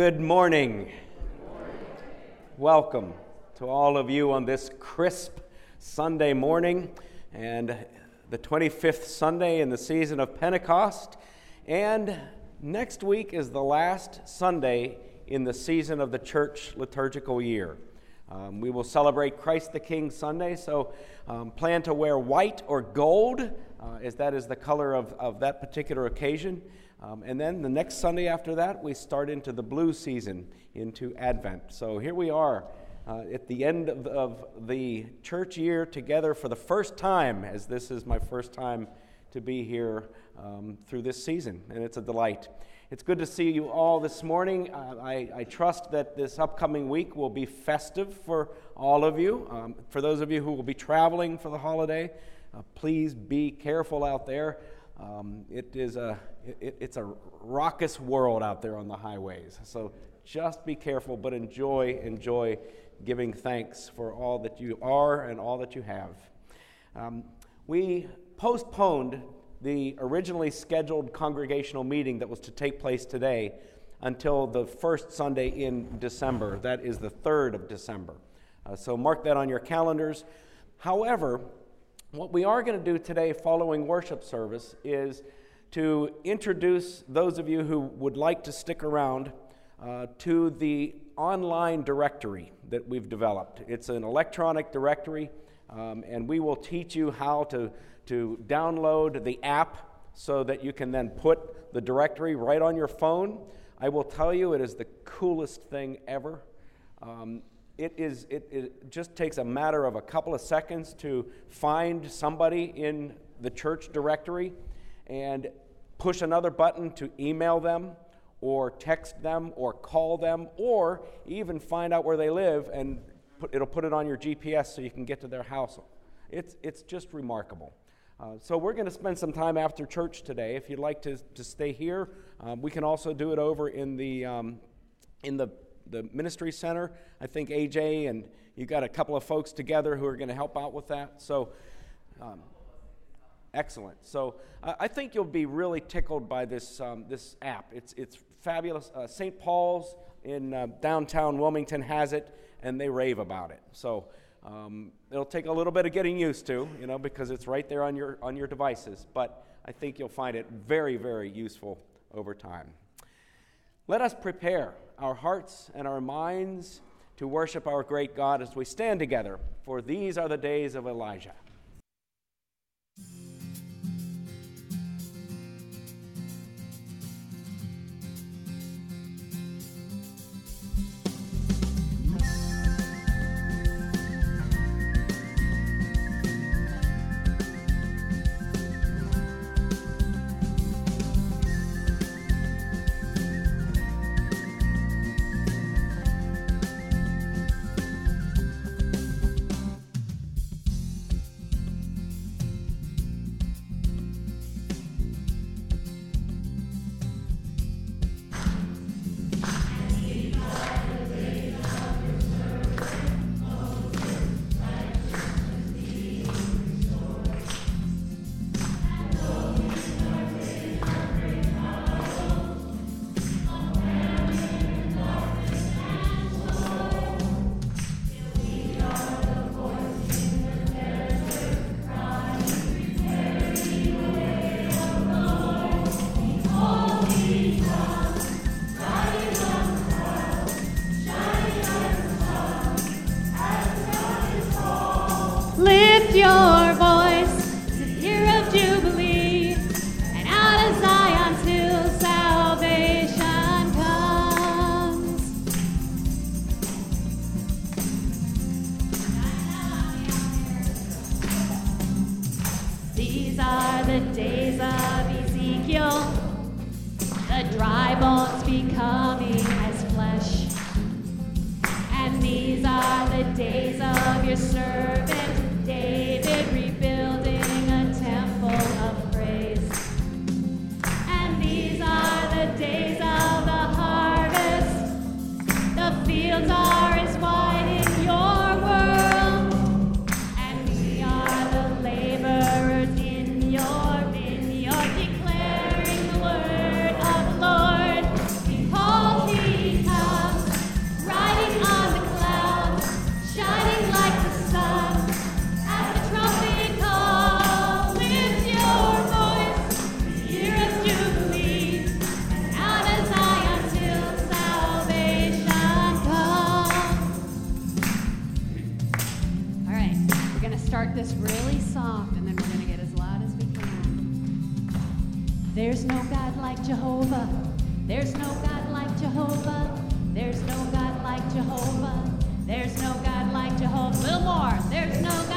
Good morning. Welcome to all of you on this crisp Sunday morning and the 25th Sunday in the season of Pentecost. And next week is the last Sunday in the season of the church liturgical year. Um, we will celebrate Christ the King Sunday, so um, plan to wear white or gold, as that is the color of, of that particular occasion. Um, and then the next Sunday after that, we start into the blue season, into Advent. So here we are uh, at the end of, of, the church year together for the first time, as this is my first time to be here um, through this season, and it's a delight. It's good to see you all this morning. Uh, I, I, trust that this upcoming week will be festive for all of you. Um, for those of you who will be traveling for the holiday, uh, please be careful out there. Um, it is a, it, it's a raucous world out there on the highways. So just be careful, but enjoy, enjoy giving thanks for all that you are and all that you have. Um, we postponed the originally scheduled congregational meeting that was to take place today until the first Sunday in December. That is the 3rd of December. Uh, so mark that on your calendars. However, what we are going to do today, following worship service, is to introduce those of you who would like to stick around uh, to the online directory that we've developed. It's an electronic directory, um, and we will teach you how to, to download the app so that you can then put the directory right on your phone. I will tell you, it is the coolest thing ever. Um, it, is, it, it just takes a matter of a couple of seconds to find somebody in the church directory and push another button to email them or text them or call them or even find out where they live and put, it'll put it on your GPS so you can get to their house. It's, it's just remarkable. Uh, so we're going to spend some time after church today. If you'd like to, to stay here, um, we can also do it over in the, um, in the the ministry center. I think AJ and you got a couple of folks together who are going to help out with that. So, um, excellent. So, I think you'll be really tickled by this um, this app. It's it's fabulous. Uh, St. Paul's in uh, downtown Wilmington has it, and they rave about it. So. Um, it'll take a little bit of getting used to, you know, because it's right there on your on your devices. But I think you'll find it very, very useful over time. Let us prepare our hearts and our minds to worship our great God as we stand together, for these are the days of Elijah. bones becoming as flesh. And these are the days of your servant. There's no God like Jehovah. A little more. There's no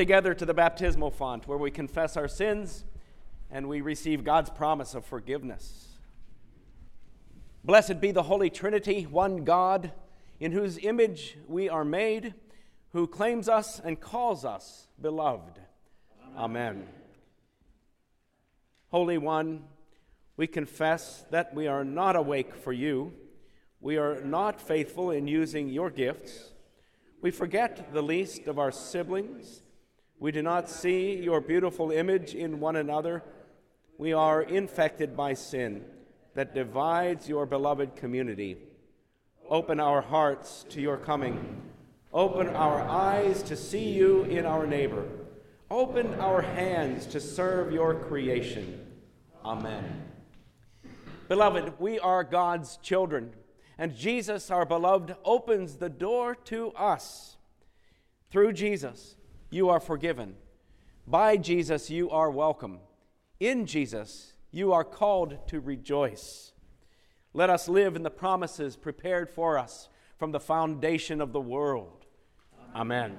Together to the baptismal font where we confess our sins and we receive God's promise of forgiveness. Blessed be the Holy Trinity, one God, in whose image we are made, who claims us and calls us beloved. Amen. Holy One, we confess that we are not awake for you. We are not faithful in using your gifts. We forget the least of our siblings. We do not see your beautiful image in one another. We are infected by sin that divides your beloved community. Open our hearts to your coming. Open our eyes to see you in our neighbor. Open our hands to serve your creation. Amen. Beloved, we are God's children, and Jesus, our beloved, opens the door to us. Through Jesus, you are forgiven. By Jesus, you are welcome. In Jesus, you are called to rejoice. Let us live in the promises prepared for us from the foundation of the world. Amen. Amen.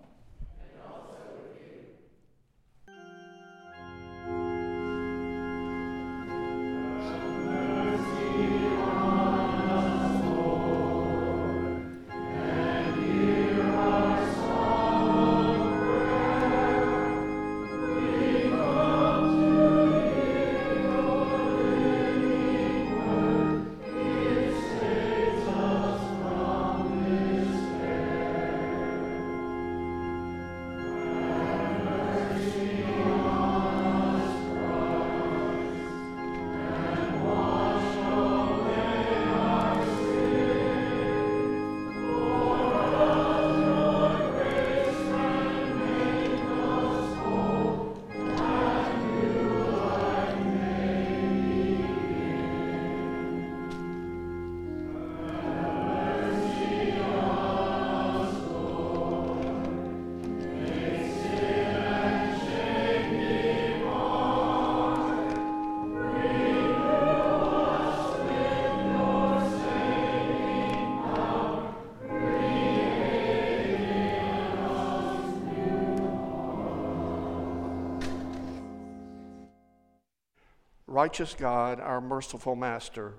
Righteous God, our merciful Master,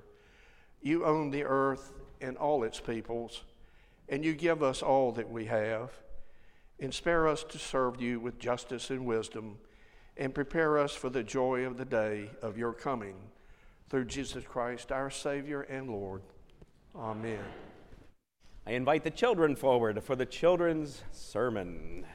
you own the earth and all its peoples, and you give us all that we have. And spare us to serve you with justice and wisdom, and prepare us for the joy of the day of your coming. Through Jesus Christ, our Savior and Lord. Amen. I invite the children forward for the children's sermon.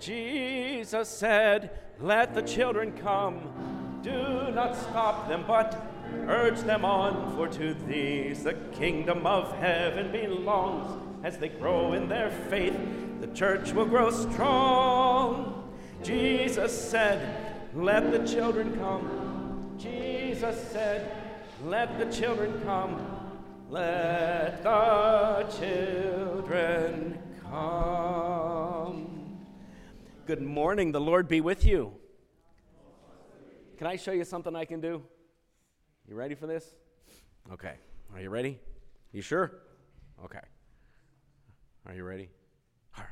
Jesus said, Let the children come. Do not stop them, but urge them on, for to these the kingdom of heaven belongs. As they grow in their faith, the church will grow strong. Jesus said, Let the children come. Jesus said, Let the children come. Let the children come. Good morning. The Lord be with you. Can I show you something I can do? You ready for this? Okay. Are you ready? You sure? Okay. Are you ready? All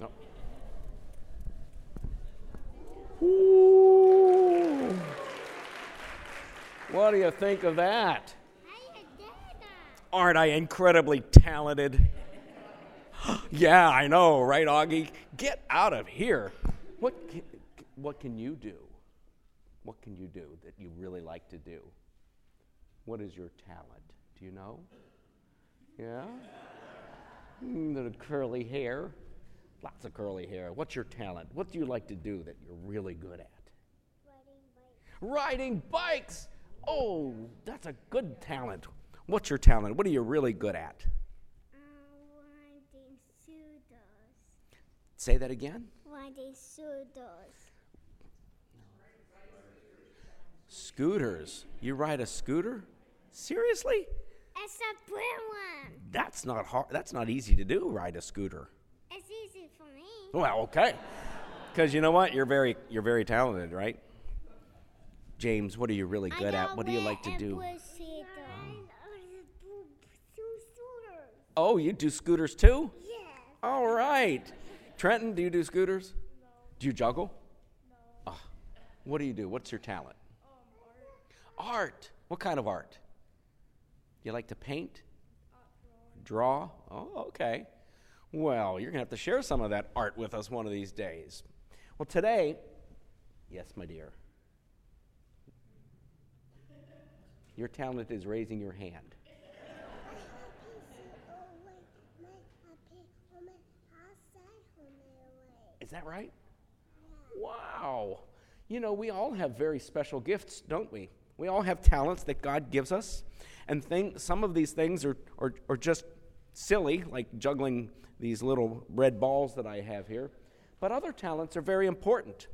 right. No. Ooh. What do you think of that? Aren't I incredibly talented? yeah, I know, right, Augie? Get out of here. What can, what can you do? What can you do that you really like to do? What is your talent? Do you know? Yeah? Mm, the curly hair. Lots of curly hair. What's your talent? What do you like to do that you're really good at? Riding bikes. Riding bikes. Oh, that's a good talent. What's your talent? What are you really good at? Say that again. Scooters. You ride a scooter? Seriously? It's a blue one. That's not hard. That's not easy to do. Ride a scooter. It's easy for me. Well, okay. Because you know what? You're very, you're very talented, right? James, what are you really good at? What do you like to do? Oh, you do scooters too? Yeah. All right. Trenton, do you do scooters? No. Do you juggle? No. Oh, what do you do? What's your talent? Um, art. art. What kind of art? You like to paint? Uh, draw. Draw? Oh, okay. Well, you're going to have to share some of that art with us one of these days. Well, today, yes, my dear. Your talent is raising your hand. Is that right? Wow. You know, we all have very special gifts, don't we? We all have talents that God gives us. And thing, some of these things are, are, are just silly, like juggling these little red balls that I have here. But other talents are very important.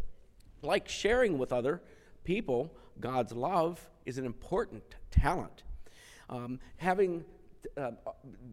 Like sharing with other people God's love is an important talent. Um, having uh,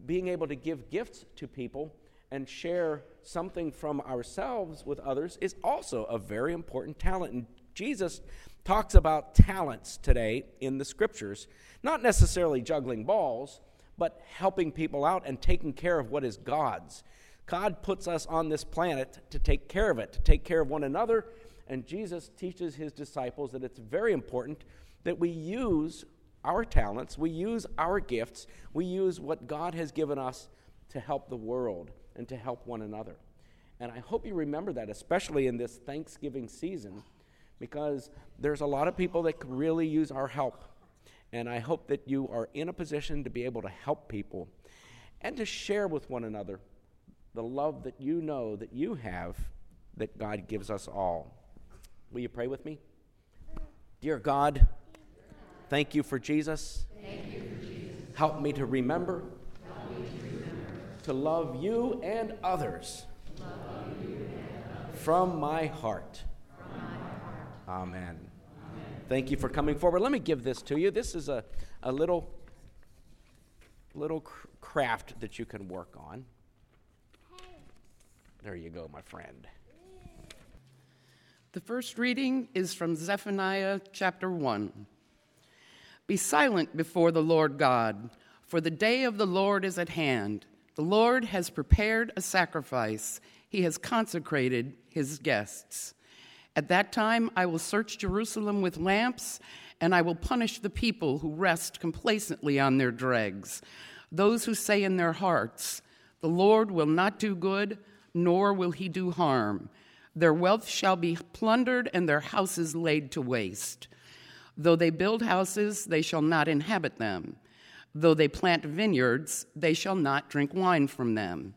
being able to give gifts to people and share something from ourselves with others is also a very important talent. And Jesus talks about talents today in the scriptures, not necessarily juggling balls, but helping people out and taking care of what is God's. God puts us on this planet to take care of it, to take care of one another, and Jesus teaches his disciples that it's very important that we use our talents, we use our gifts, we use what God has given us to help the world and to help one another. And I hope you remember that, especially in this Thanksgiving season, because there's a lot of people that could really use our help. And I hope that you are in a position to be able to help people and to share with one another the love that you know that you have that God gives us all. Will you pray with me? Dear God, thank you for Jesus. Thank you for Jesus. Help me to remember, Help me to remember to love you and others you and others from my heart. from my heart. Amen. Thank you for coming forward. Let me give this to you. This is a, a little, little cr- craft that you can work on. There you go, my friend. The first reading is from Zephaniah chapter 1. Be silent before the Lord God, for the day of the Lord is at hand. The Lord has prepared a sacrifice, He has consecrated His guests. At that time, I will search Jerusalem with lamps, and I will punish the people who rest complacently on their dregs, those who say in their hearts, The Lord will not do good, nor will He do harm. Their wealth shall be plundered and their houses laid to waste. Though they build houses, they shall not inhabit them. Though they plant vineyards, they shall not drink wine from them.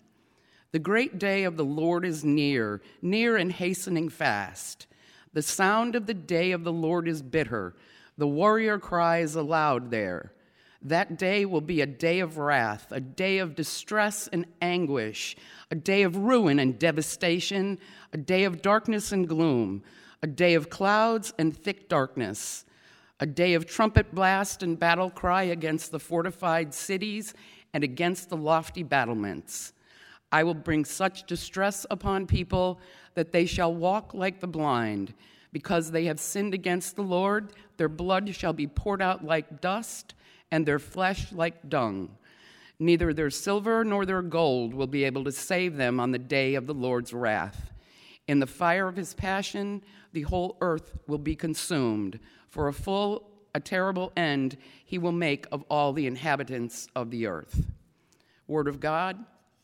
The great day of the Lord is near, near and hastening fast. The sound of the day of the Lord is bitter. The warrior cries aloud there. That day will be a day of wrath, a day of distress and anguish, a day of ruin and devastation, a day of darkness and gloom, a day of clouds and thick darkness, a day of trumpet blast and battle cry against the fortified cities and against the lofty battlements. I will bring such distress upon people that they shall walk like the blind. Because they have sinned against the Lord, their blood shall be poured out like dust, and their flesh like dung. Neither their silver nor their gold will be able to save them on the day of the Lord's wrath. In the fire of his passion, the whole earth will be consumed. For a full, a terrible end he will make of all the inhabitants of the earth. Word of God,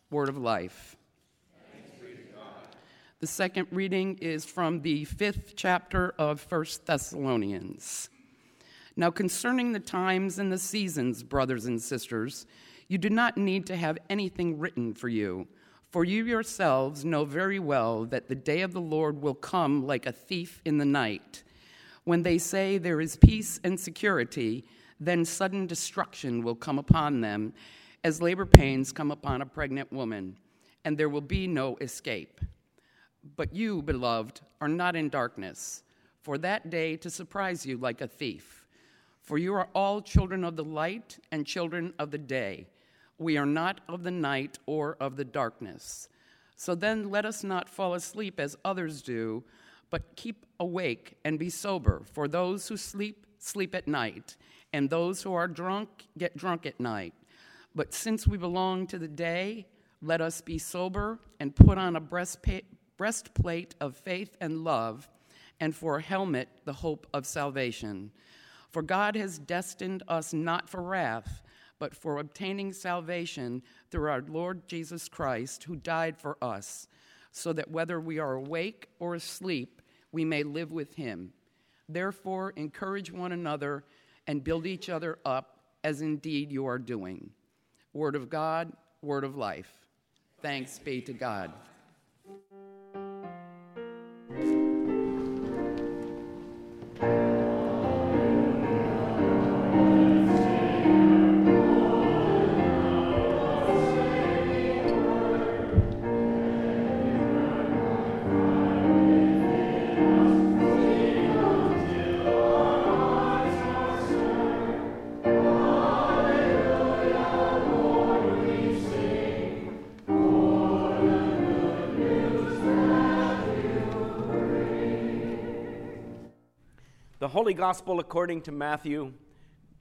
word of life. The second reading is from the fifth chapter of First Thessalonians. Now, concerning the times and the seasons, brothers and sisters, you do not need to have anything written for you, for you yourselves know very well that the day of the Lord will come like a thief in the night. When they say there is peace and security, then sudden destruction will come upon them, as labor pains come upon a pregnant woman, and there will be no escape. But you, beloved, are not in darkness, for that day to surprise you like a thief. For you are all children of the light and children of the day. We are not of the night or of the darkness. So then let us not fall asleep as others do, but keep awake and be sober. For those who sleep, sleep at night, and those who are drunk, get drunk at night. But since we belong to the day, let us be sober and put on a breastplate of faith and love, and for a helmet, the hope of salvation. For God has destined us not for wrath, but for obtaining salvation through our Lord Jesus Christ, who died for us, so that whether we are awake or asleep, we may live with him. Therefore, encourage one another and build each other up, as indeed you are doing. Word of God, word of life. Thanks be to God. The Holy Gospel according to Matthew.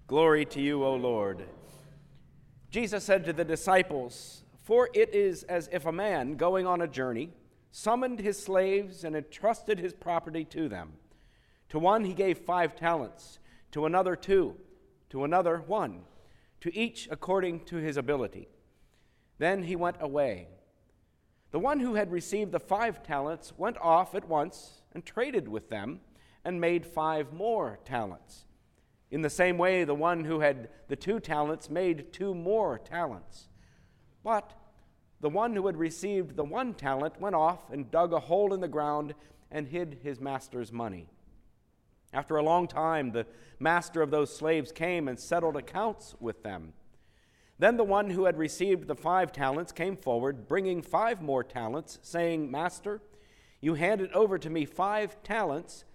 Glory to you, O Lord. Jesus said to the disciples, For it is as if a man going on a journey summoned his slaves and entrusted his property to them. To one he gave five talents, to another two, to another one, to each according to his ability. Then he went away. The one who had received the five talents went off at once and traded with them and made five more talents. In the same way, the one who had the two talents made two more talents. But the one who had received the one talent went off and dug a hole in the ground and hid his master's money. After a long time, the master of those slaves came and settled accounts with them. Then the one who had received the five talents came forward, bringing five more talents, saying, Master, you handed over to me five talents.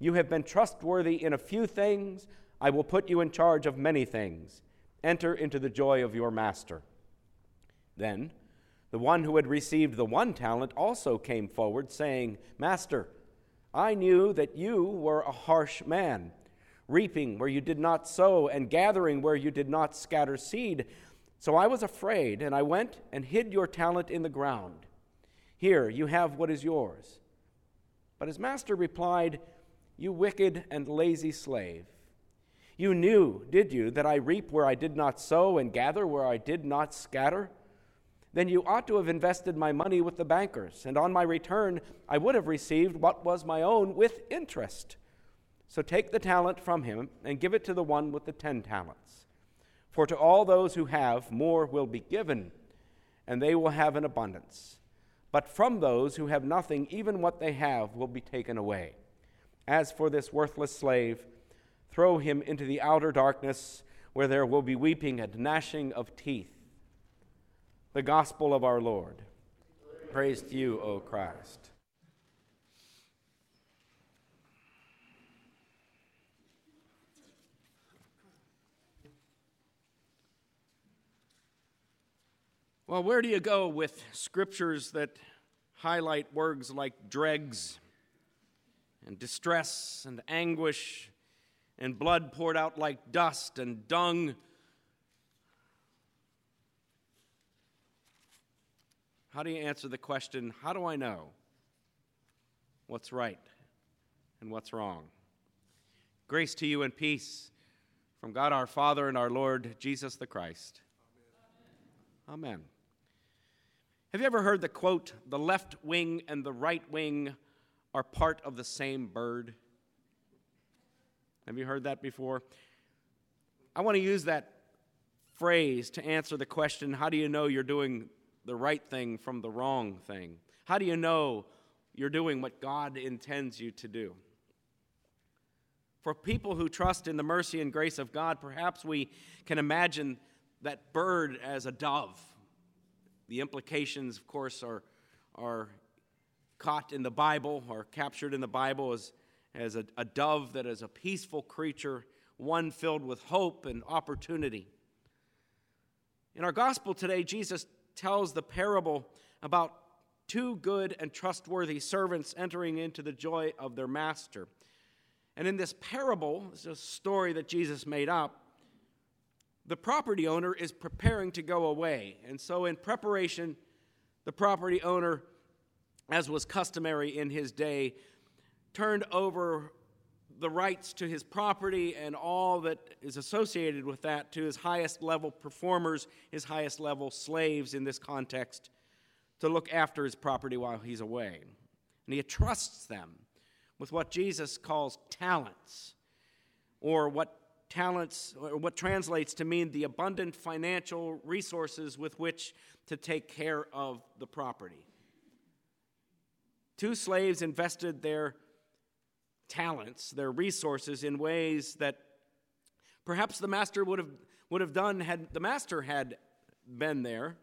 You have been trustworthy in a few things. I will put you in charge of many things. Enter into the joy of your master. Then the one who had received the one talent also came forward, saying, Master, I knew that you were a harsh man, reaping where you did not sow, and gathering where you did not scatter seed. So I was afraid, and I went and hid your talent in the ground. Here, you have what is yours. But his master replied, You wicked and lazy slave. You knew, did you, that I reap where I did not sow and gather where I did not scatter? Then you ought to have invested my money with the bankers, and on my return I would have received what was my own with interest. So take the talent from him and give it to the one with the ten talents. For to all those who have, more will be given, and they will have an abundance. But from those who have nothing, even what they have will be taken away. As for this worthless slave, Throw him into the outer darkness where there will be weeping and gnashing of teeth. The gospel of our Lord. Praise to you, O Christ. Well, where do you go with scriptures that highlight words like dregs and distress and anguish and blood poured out like dust and dung. How do you answer the question, how do I know what's right and what's wrong? Grace to you and peace from God our Father and our Lord Jesus the Christ. Amen. Amen. Have you ever heard the quote, the left wing and the right wing are part of the same bird? Have you heard that before? I want to use that phrase to answer the question how do you know you're doing the right thing from the wrong thing? How do you know you're doing what God intends you to do? For people who trust in the mercy and grace of God, perhaps we can imagine that bird as a dove. The implications, of course, are, are caught in the Bible or captured in the Bible as as a, a dove that is a peaceful creature, one filled with hope and opportunity. In our gospel today, Jesus tells the parable about two good and trustworthy servants entering into the joy of their master. And in this parable, it's a story that Jesus made up, the property owner is preparing to go away. And so, in preparation, the property owner, as was customary in his day, turned over the rights to his property and all that is associated with that to his highest level performers, his highest level slaves in this context, to look after his property while he's away. And he entrusts them with what Jesus calls talents, or what talents, or what translates to mean the abundant financial resources with which to take care of the property. Two slaves invested their talents, their resources, in ways that perhaps the master would have, would have done had the master had been there,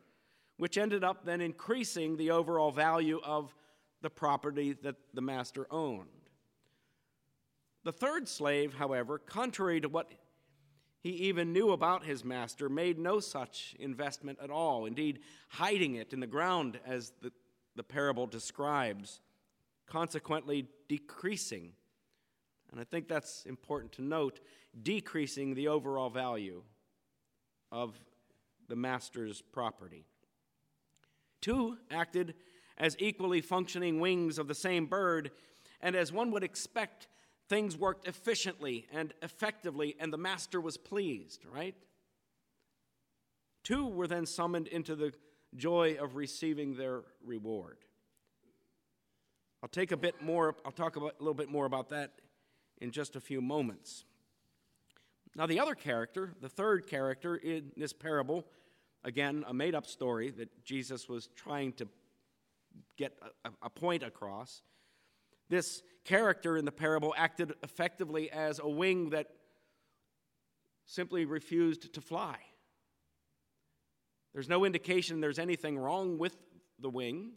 which ended up then increasing the overall value of the property that the master owned. The third slave, however, contrary to what he even knew about his master, made no such investment at all, indeed, hiding it in the ground as the, the parable describes, consequently decreasing. And I think that's important to note decreasing the overall value of the master's property. Two acted as equally functioning wings of the same bird, and as one would expect, things worked efficiently and effectively, and the master was pleased, right? Two were then summoned into the joy of receiving their reward. I'll take a bit more, I'll talk about, a little bit more about that in just a few moments. Now, the other character, the third character in this parable, again, a made up story that Jesus was trying to get a, a point across, this character in the parable acted effectively as a wing that simply refused to fly. There's no indication there's anything wrong with the wing,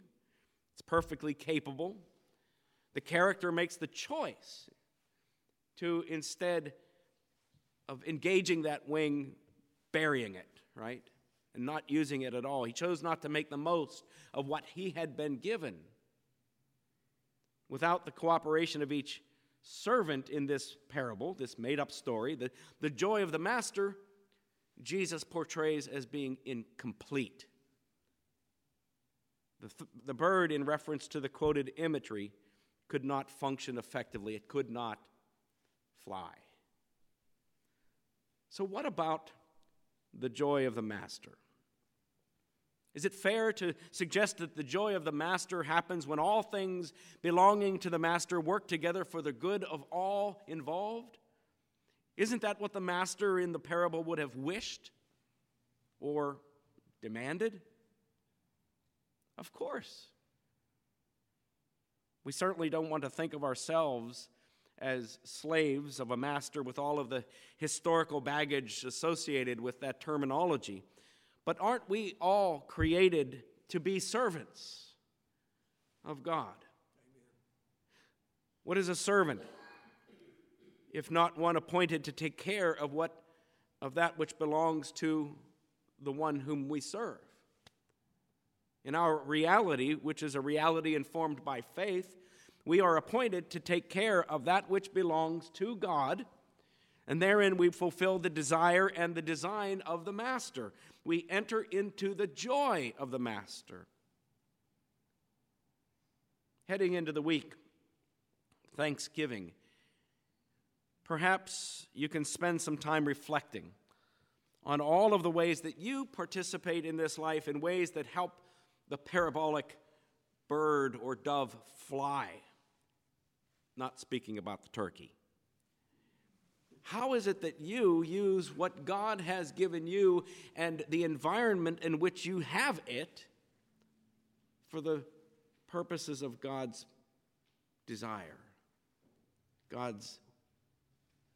it's perfectly capable. The character makes the choice to instead of engaging that wing, burying it, right? And not using it at all. He chose not to make the most of what he had been given without the cooperation of each servant in this parable, this made up story, the, the joy of the master, Jesus portrays as being incomplete. The, th- the bird, in reference to the quoted imagery, could not function effectively, it could not fly. So, what about the joy of the master? Is it fair to suggest that the joy of the master happens when all things belonging to the master work together for the good of all involved? Isn't that what the master in the parable would have wished or demanded? Of course. We certainly don't want to think of ourselves as slaves of a master with all of the historical baggage associated with that terminology. But aren't we all created to be servants of God? What is a servant? If not one appointed to take care of what of that which belongs to the one whom we serve. In our reality, which is a reality informed by faith, we are appointed to take care of that which belongs to God, and therein we fulfill the desire and the design of the Master we enter into the joy of the Master. Heading into the week, Thanksgiving, perhaps you can spend some time reflecting on all of the ways that you participate in this life in ways that help the parabolic bird or dove fly. Not speaking about the turkey. How is it that you use what God has given you and the environment in which you have it for the purposes of God's desire, God's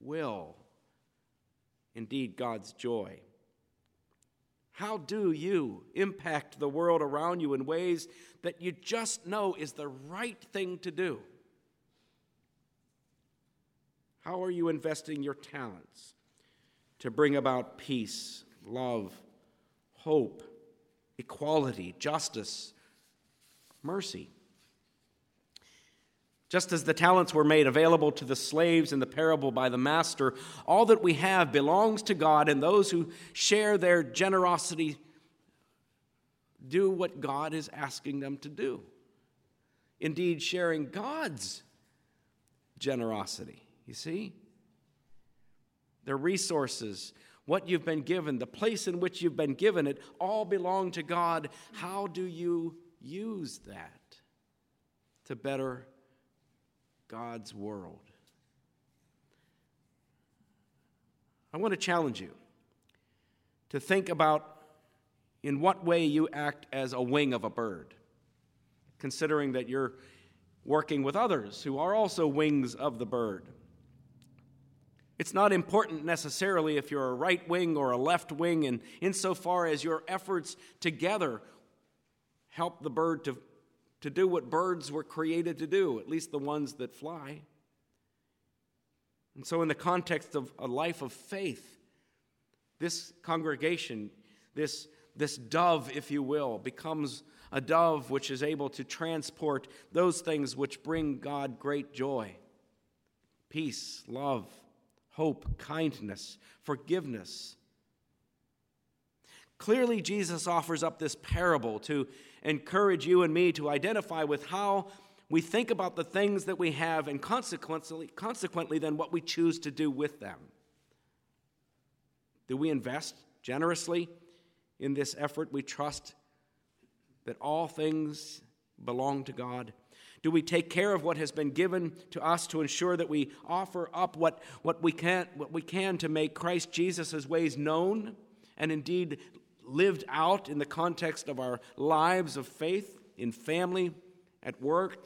will, indeed, God's joy? How do you impact the world around you in ways that you just know is the right thing to do? How are you investing your talents to bring about peace, love, hope, equality, justice, mercy? Just as the talents were made available to the slaves in the parable by the master, all that we have belongs to God, and those who share their generosity do what God is asking them to do. Indeed, sharing God's generosity. You see? The resources, what you've been given, the place in which you've been given it, all belong to God. How do you use that to better God's world? I want to challenge you to think about in what way you act as a wing of a bird, considering that you're working with others who are also wings of the bird. It's not important necessarily if you're a right wing or a left wing, and insofar as your efforts together help the bird to, to do what birds were created to do, at least the ones that fly. And so, in the context of a life of faith, this congregation, this, this dove, if you will, becomes a dove which is able to transport those things which bring God great joy peace, love, hope, kindness, forgiveness. Clearly, Jesus offers up this parable to encourage you and me to identify with how we think about the things that we have and consequently, consequently then what we choose to do with them. Do we invest generously in this effort? We trust that all things belong to God. Do we take care of what has been given to us to ensure that we offer up what, what, we, can, what we can to make Christ Jesus' ways known and indeed lived out in the context of our lives of faith, in family, at work,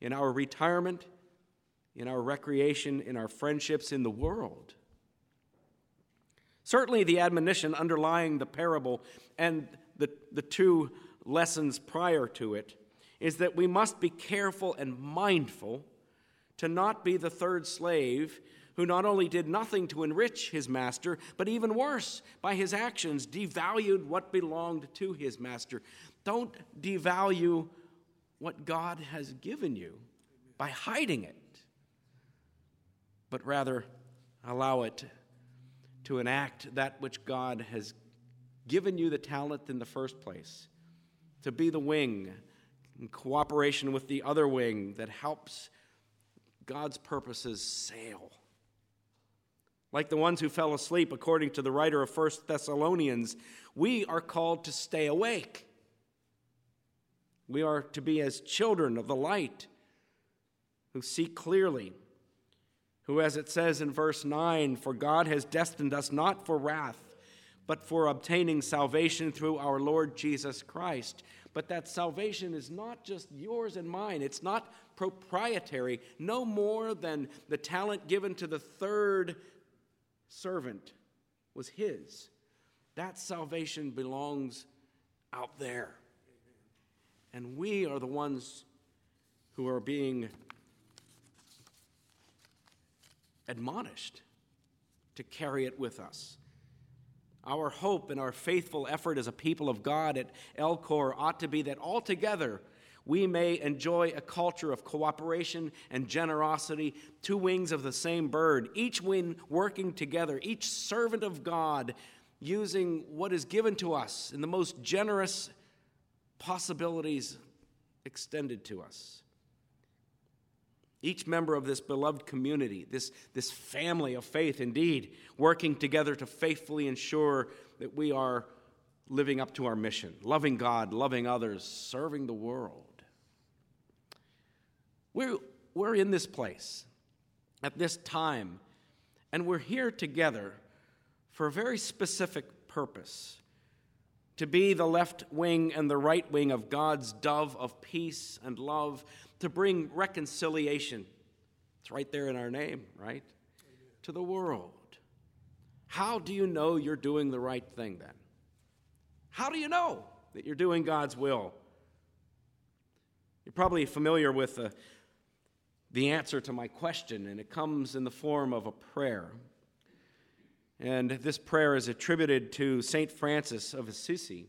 in our retirement, in our recreation, in our friendships, in the world? Certainly, the admonition underlying the parable and the, the two lessons prior to it is that we must be careful and mindful to not be the third slave who not only did nothing to enrich his master, but even worse, by his actions, devalued what belonged to his master. Don't devalue what God has given you by hiding it, but rather allow it to enact that which God has given you the talent in the first place to be the wing in cooperation with the other wing that helps God's purposes sail. Like the ones who fell asleep, according to the writer of 1 Thessalonians, we are called to stay awake. We are to be as children of the light who see clearly, who, as it says in verse 9, for God has destined us not for wrath, but for obtaining salvation through our Lord Jesus Christ but that salvation is not just yours and mine. It's not proprietary, no more than the talent given to the third servant was his. That salvation belongs out there. And we are the ones who are being admonished to carry it with us. Our hope and our faithful effort as a people of God at LCOR ought to be that altogether we may enjoy a culture of cooperation and generosity, two wings of the same bird, each wing working together, each servant of God using what is given to us in the most generous possibilities extended to us. Each member of this beloved community, this, this family of faith, indeed, working together to faithfully ensure that we are living up to our mission, loving God, loving others, serving the world. We're, we're in this place at this time, and we're here together for a very specific purpose to be the left wing and the right wing of God's dove of peace and love to bring reconciliation. It's right there in our name, right? To the world. How do you know you're doing the right thing then? How do you know that you're doing God's will? You're probably familiar with uh, the answer to my question, and it comes in the form of a prayer. And this prayer is attributed to St. Francis of Assisi.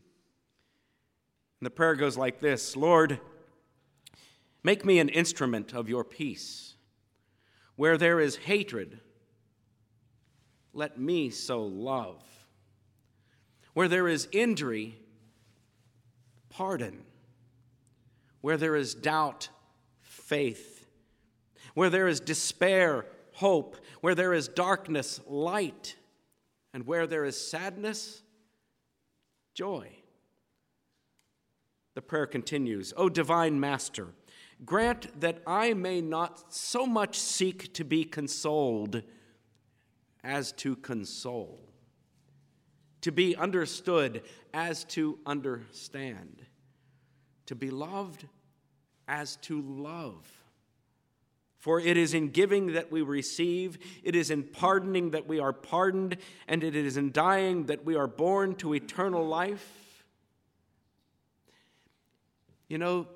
And the prayer goes like this Lord, Make me an instrument of your peace. Where there is hatred, let me sow love. Where there is injury, pardon. Where there is doubt, faith. Where there is despair, hope. Where there is darkness, light. And where there is sadness, joy. The prayer continues O divine Master, Grant that I may not so much seek to be consoled as to console, to be understood as to understand, to be loved as to love. For it is in giving that we receive, it is in pardoning that we are pardoned, and it is in dying that we are born to eternal life. You know,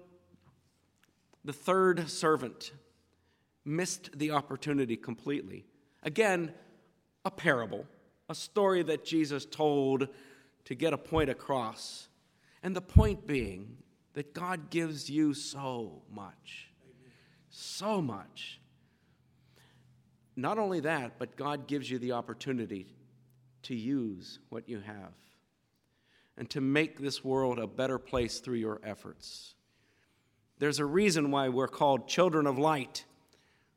the third servant missed the opportunity completely. Again, a parable, a story that Jesus told to get a point across. And the point being that God gives you so much so much. Not only that, but God gives you the opportunity to use what you have and to make this world a better place through your efforts. There's a reason why we're called children of light.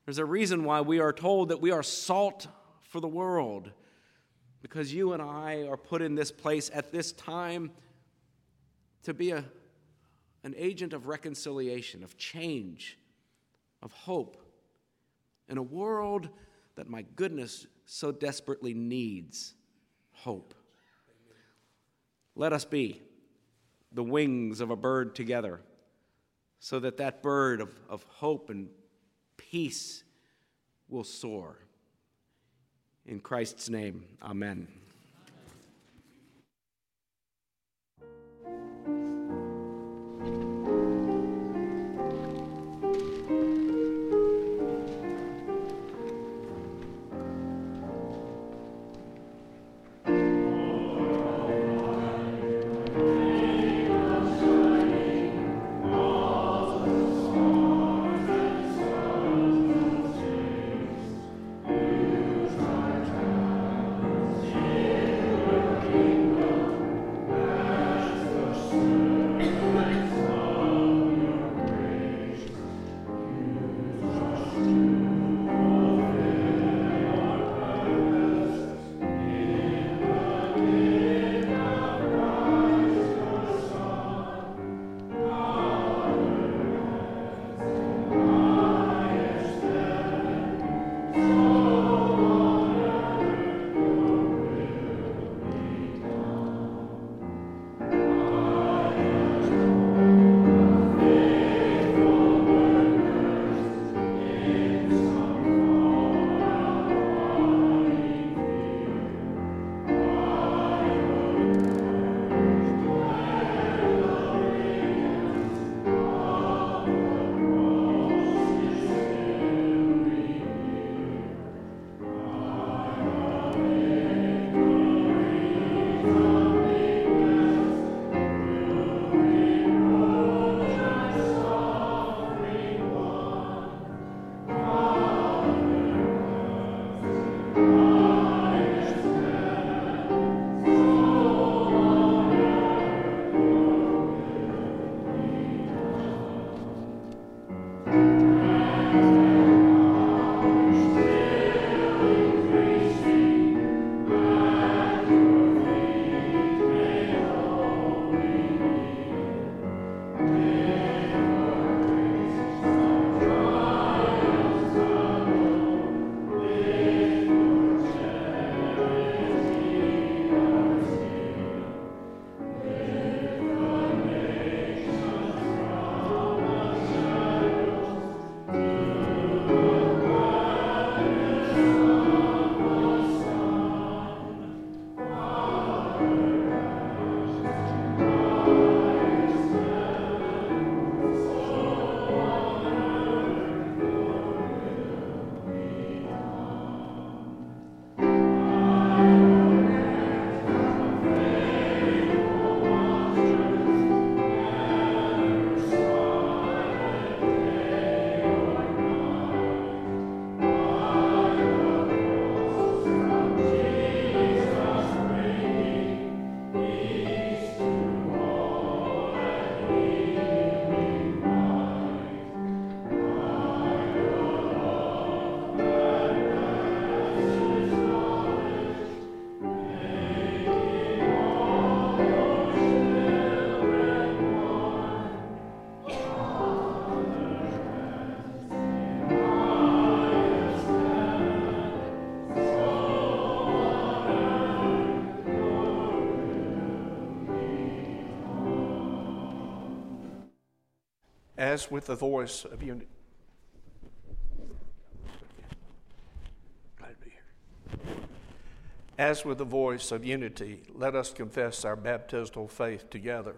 There's a reason why we are told that we are salt for the world, because you and I are put in this place at this time to be a, an agent of reconciliation, of change of hope in a world that, my goodness, so desperately needs hope. Let us be the wings of a bird together so that that bird of, of hope and peace will soar. In Christ's name, amen. As with the voice of unity. As with the voice of unity, let us confess our baptismal faith together.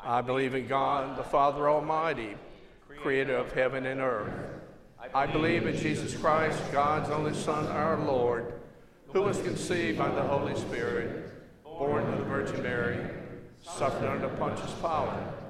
I believe in God, the Father Almighty, creator of heaven and earth. I believe in Jesus Christ, God's only Son, our Lord, who was conceived by the Holy Spirit, born of the Virgin Mary, suffered under Pontius Pilate,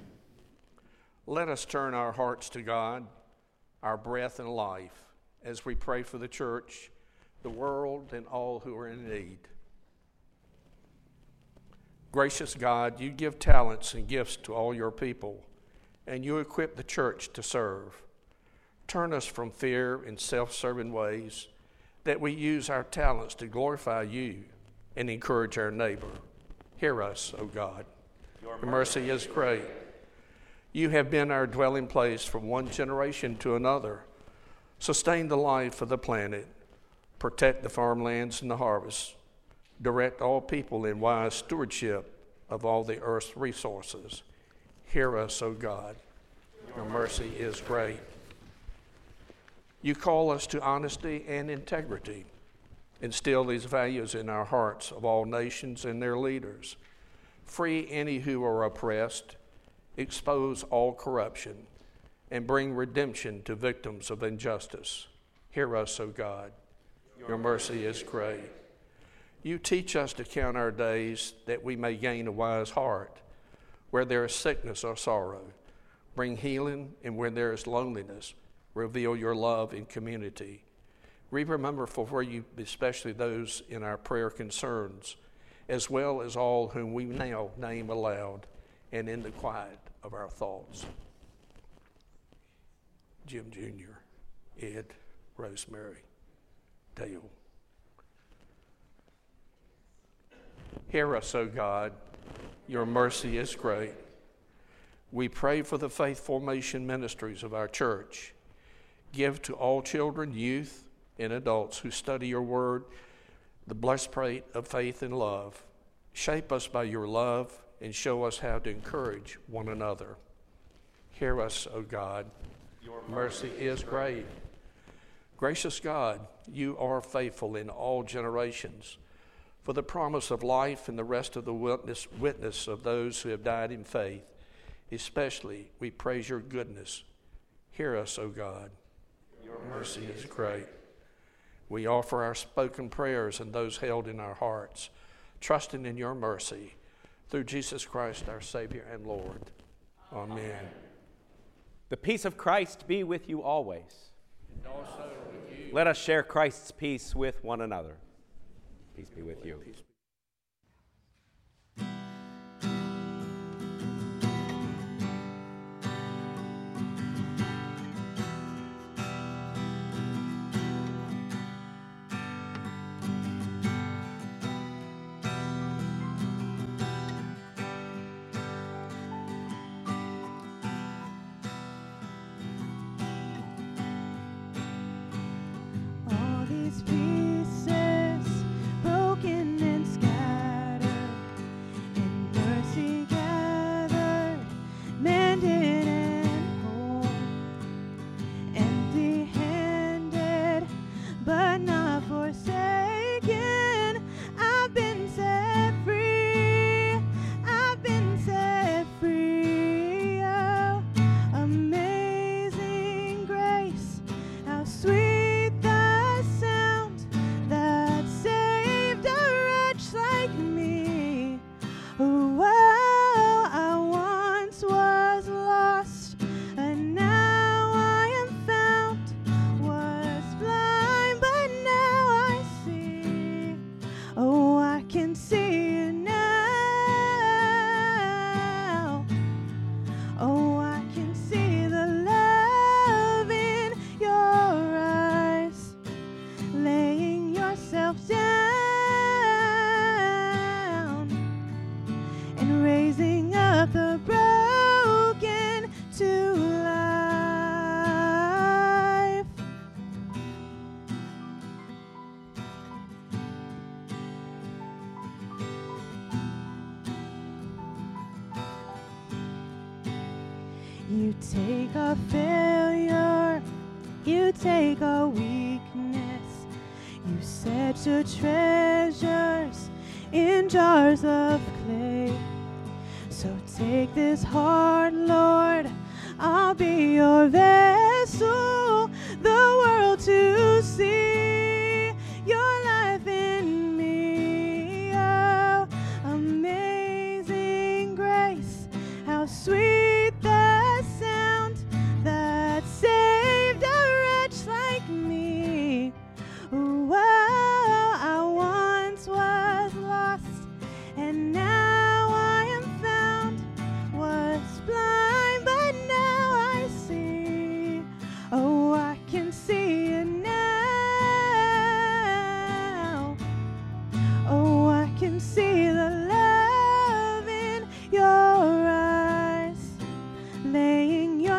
Let us turn our hearts to God, our breath and life, as we pray for the church, the world, and all who are in need. Gracious God, you give talents and gifts to all your people, and you equip the church to serve. Turn us from fear and self serving ways, that we use our talents to glorify you and encourage our neighbor. Hear us, O God. Your mercy is great. You have been our dwelling place from one generation to another. Sustain the life of the planet, protect the farmlands and the harvest, direct all people in wise stewardship of all the earth's resources. Hear us, O God. Your mercy is great. You call us to honesty and integrity. Instill these values in our hearts of all nations and their leaders. Free any who are oppressed, expose all corruption, and bring redemption to victims of injustice. Hear us, O God. Your mercy is great. You teach us to count our days that we may gain a wise heart. Where there is sickness or sorrow, bring healing, and where there is loneliness, reveal your love in community. We remember for you, especially those in our prayer concerns, as well as all whom we now name aloud and in the quiet of our thoughts. Jim Jr., Ed, Rosemary, Dale. Hear us, O God. Your mercy is great. We pray for the faith formation ministries of our church. Give to all children, youth, and adults who study your word the blessed plate of faith and love. Shape us by your love and show us how to encourage one another. Hear us, O God. Your mercy is great. Gracious God, you are faithful in all generations. For the promise of life and the rest of the witness, witness of those who have died in faith, especially we praise your goodness. Hear us, O God. Your mercy is great. We offer our spoken prayers and those held in our hearts, trusting in your mercy through Jesus Christ, our Savior and Lord. Amen. The peace of Christ be with you always. And also with you. Let us share Christ's peace with one another. Peace be with you.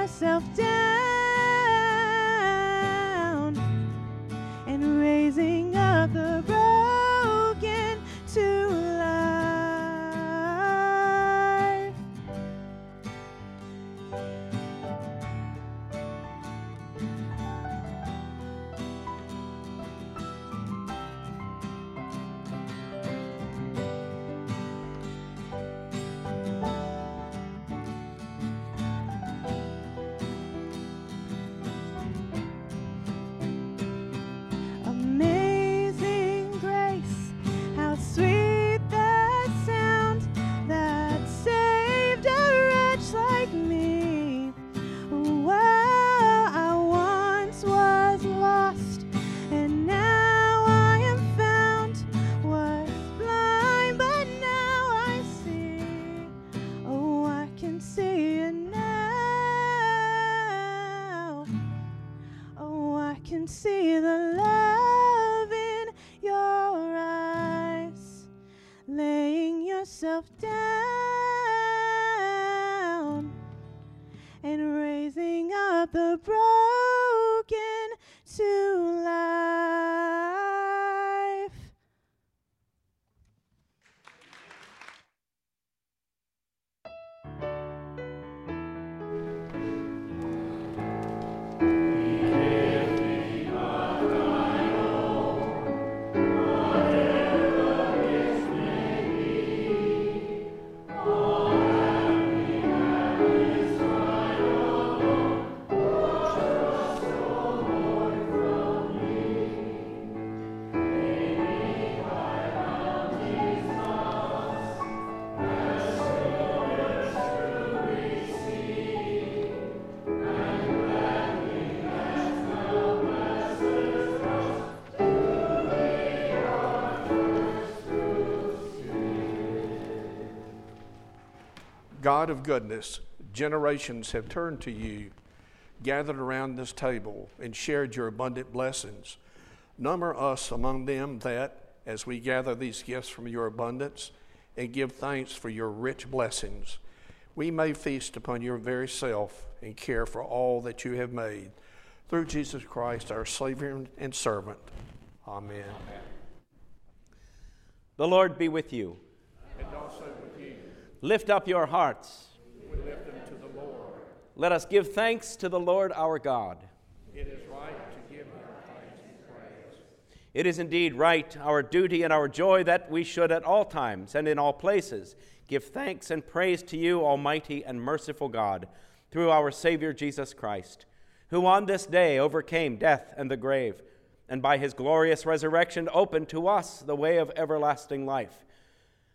Yourself down God of goodness, generations have turned to you, gathered around this table, and shared your abundant blessings. Number us among them that, as we gather these gifts from your abundance and give thanks for your rich blessings, we may feast upon your very self and care for all that you have made. Through Jesus Christ, our Savior and servant. Amen. The Lord be with you. And also Lift up your hearts. we lift them to the Lord. Let us give thanks to the Lord our God. It is right to give him thanks and praise. It is indeed right, our duty and our joy, that we should at all times and in all places give thanks and praise to you, Almighty and merciful God, through our Savior Jesus Christ, who on this day overcame death and the grave, and by his glorious resurrection opened to us the way of everlasting life.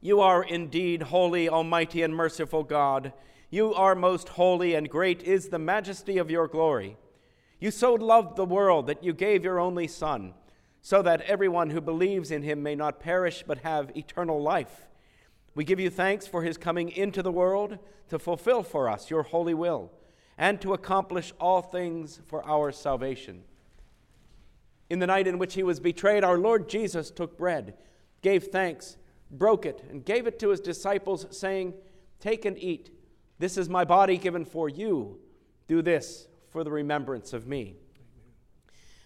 You are indeed holy, almighty, and merciful God. You are most holy, and great is the majesty of your glory. You so loved the world that you gave your only Son, so that everyone who believes in him may not perish but have eternal life. We give you thanks for his coming into the world to fulfill for us your holy will and to accomplish all things for our salvation. In the night in which he was betrayed, our Lord Jesus took bread, gave thanks, broke it, and gave it to his disciples, saying, Take and eat. This is my body given for you. Do this for the remembrance of me.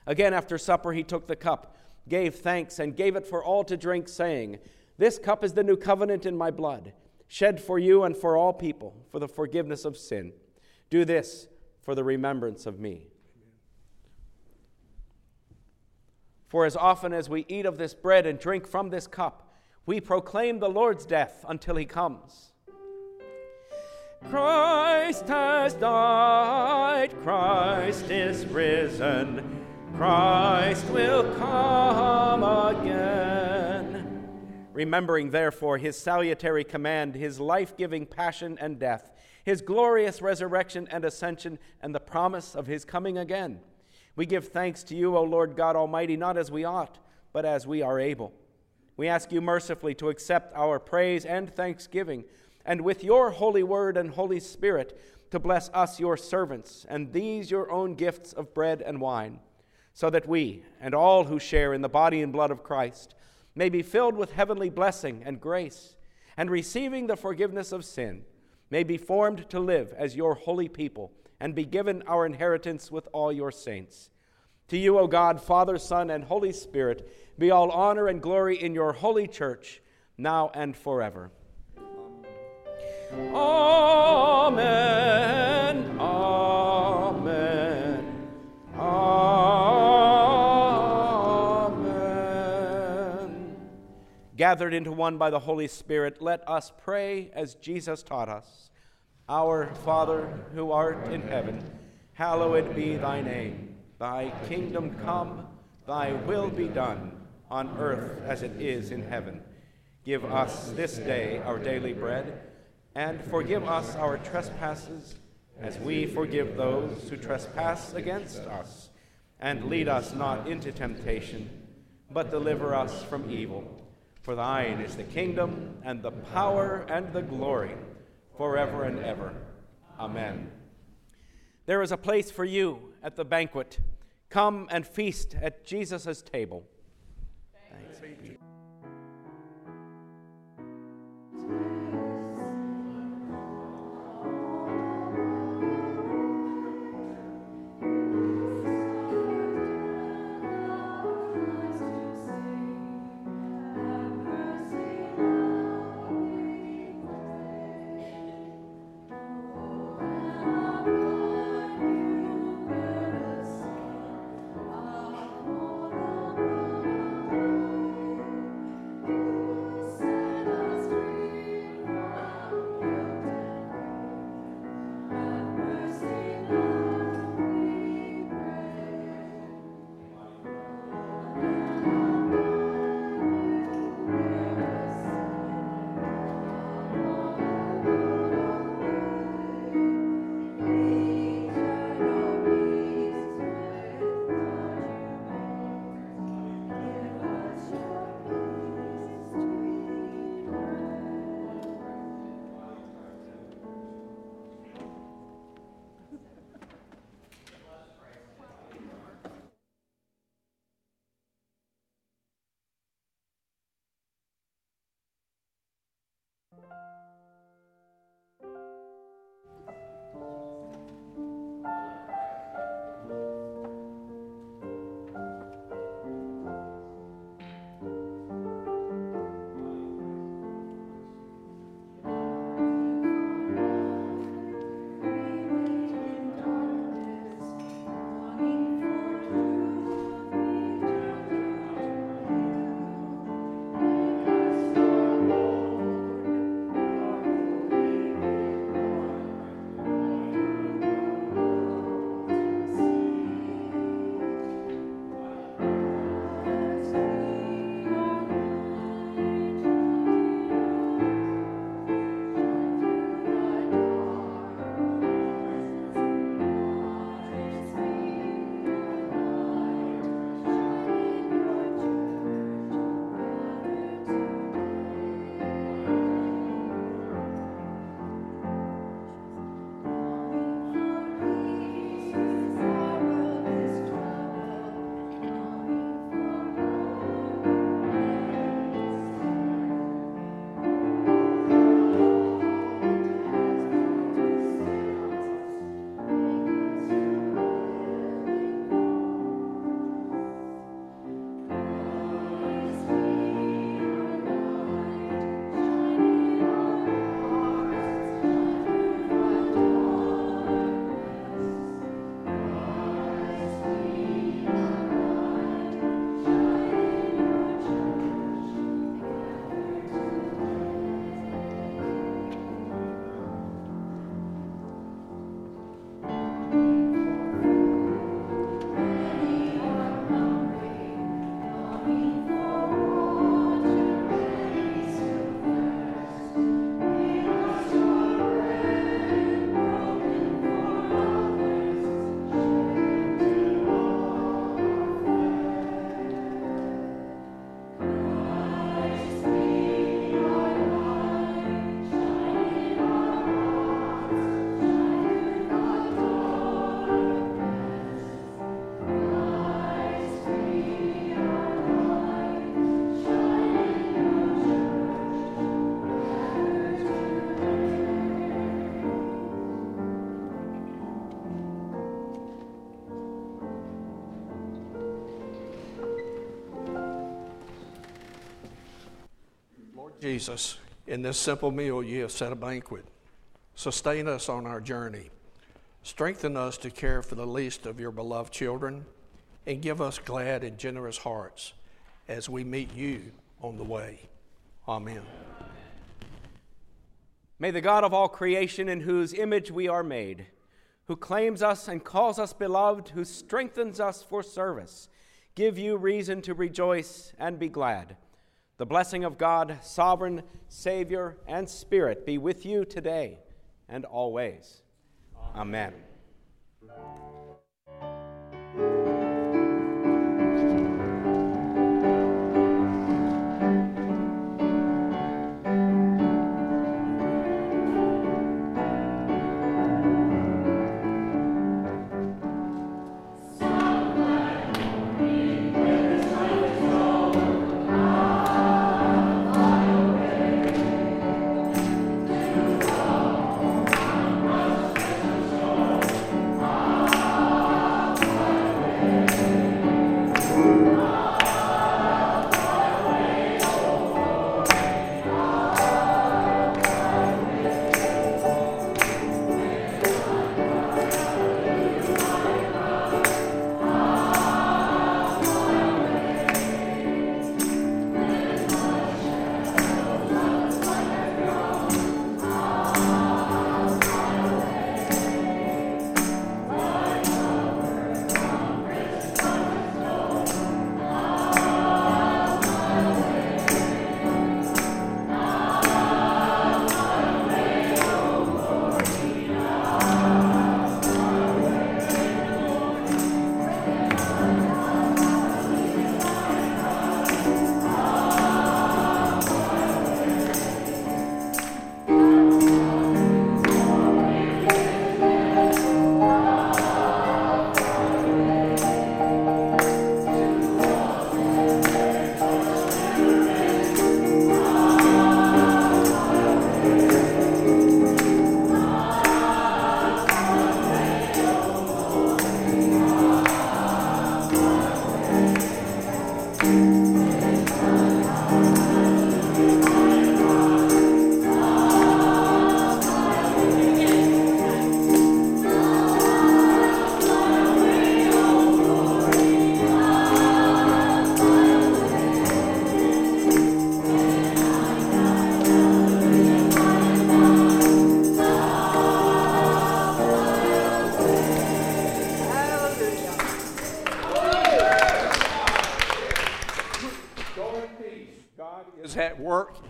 Again, after supper, he took the cup, gave thanks, and gave it for all to drink, saying, This cup is the new covenant in my blood, shed for you and for all people for the forgiveness of sin. Do this for the remembrance of me. For as often as we eat of this bread and drink from this cup, we proclaim the Lord's death until he comes. Christ has died, Christ is risen, Christ will come again. Remembering, therefore, his salutary command, his life giving passion and death, his glorious resurrection and ascension, and the promise of his coming again, we give thanks to you, O Lord God Almighty, not as we ought, but as we are able. We ask you mercifully to accept our praise and thanksgiving and with your holy word and Holy Spirit to bless us, your servants, and these your own gifts of bread and wine, so that we and all who share in the body and blood of Christ may be filled with heavenly blessing and grace, and receiving the forgiveness of sin, may be formed to live as your holy people and be given our inheritance with all your saints. To you, O God, Father, Son, and Holy Spirit, be all honor and glory in your holy church, now and forever. Amen. Amen. Amen. Gathered into one by the Holy Spirit, let us pray as Jesus taught us. Our Father, who art in heaven, hallowed be thy name. Thy kingdom come, thy will be done, on earth as it is in heaven. Give us this day our daily bread and forgive us our trespasses as we forgive those who trespass against us. And lead us not into temptation, but deliver us from evil. For thine is the kingdom, and the power, and the glory, forever and ever. Amen. There is a place for you at the banquet. Come and feast at Jesus' table. Jesus, in this simple meal you have set a banquet. Sustain us on our journey. Strengthen us to care for the least of your beloved children, and give us glad and generous hearts as we meet you on the way. Amen. May the God of all creation, in whose image we are made, who claims us and calls us beloved, who strengthens us for service, give you reason to rejoice and be glad. The blessing of God, sovereign, Savior, and Spirit be with you today and always. Amen. God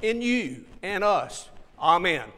in you and us. Amen.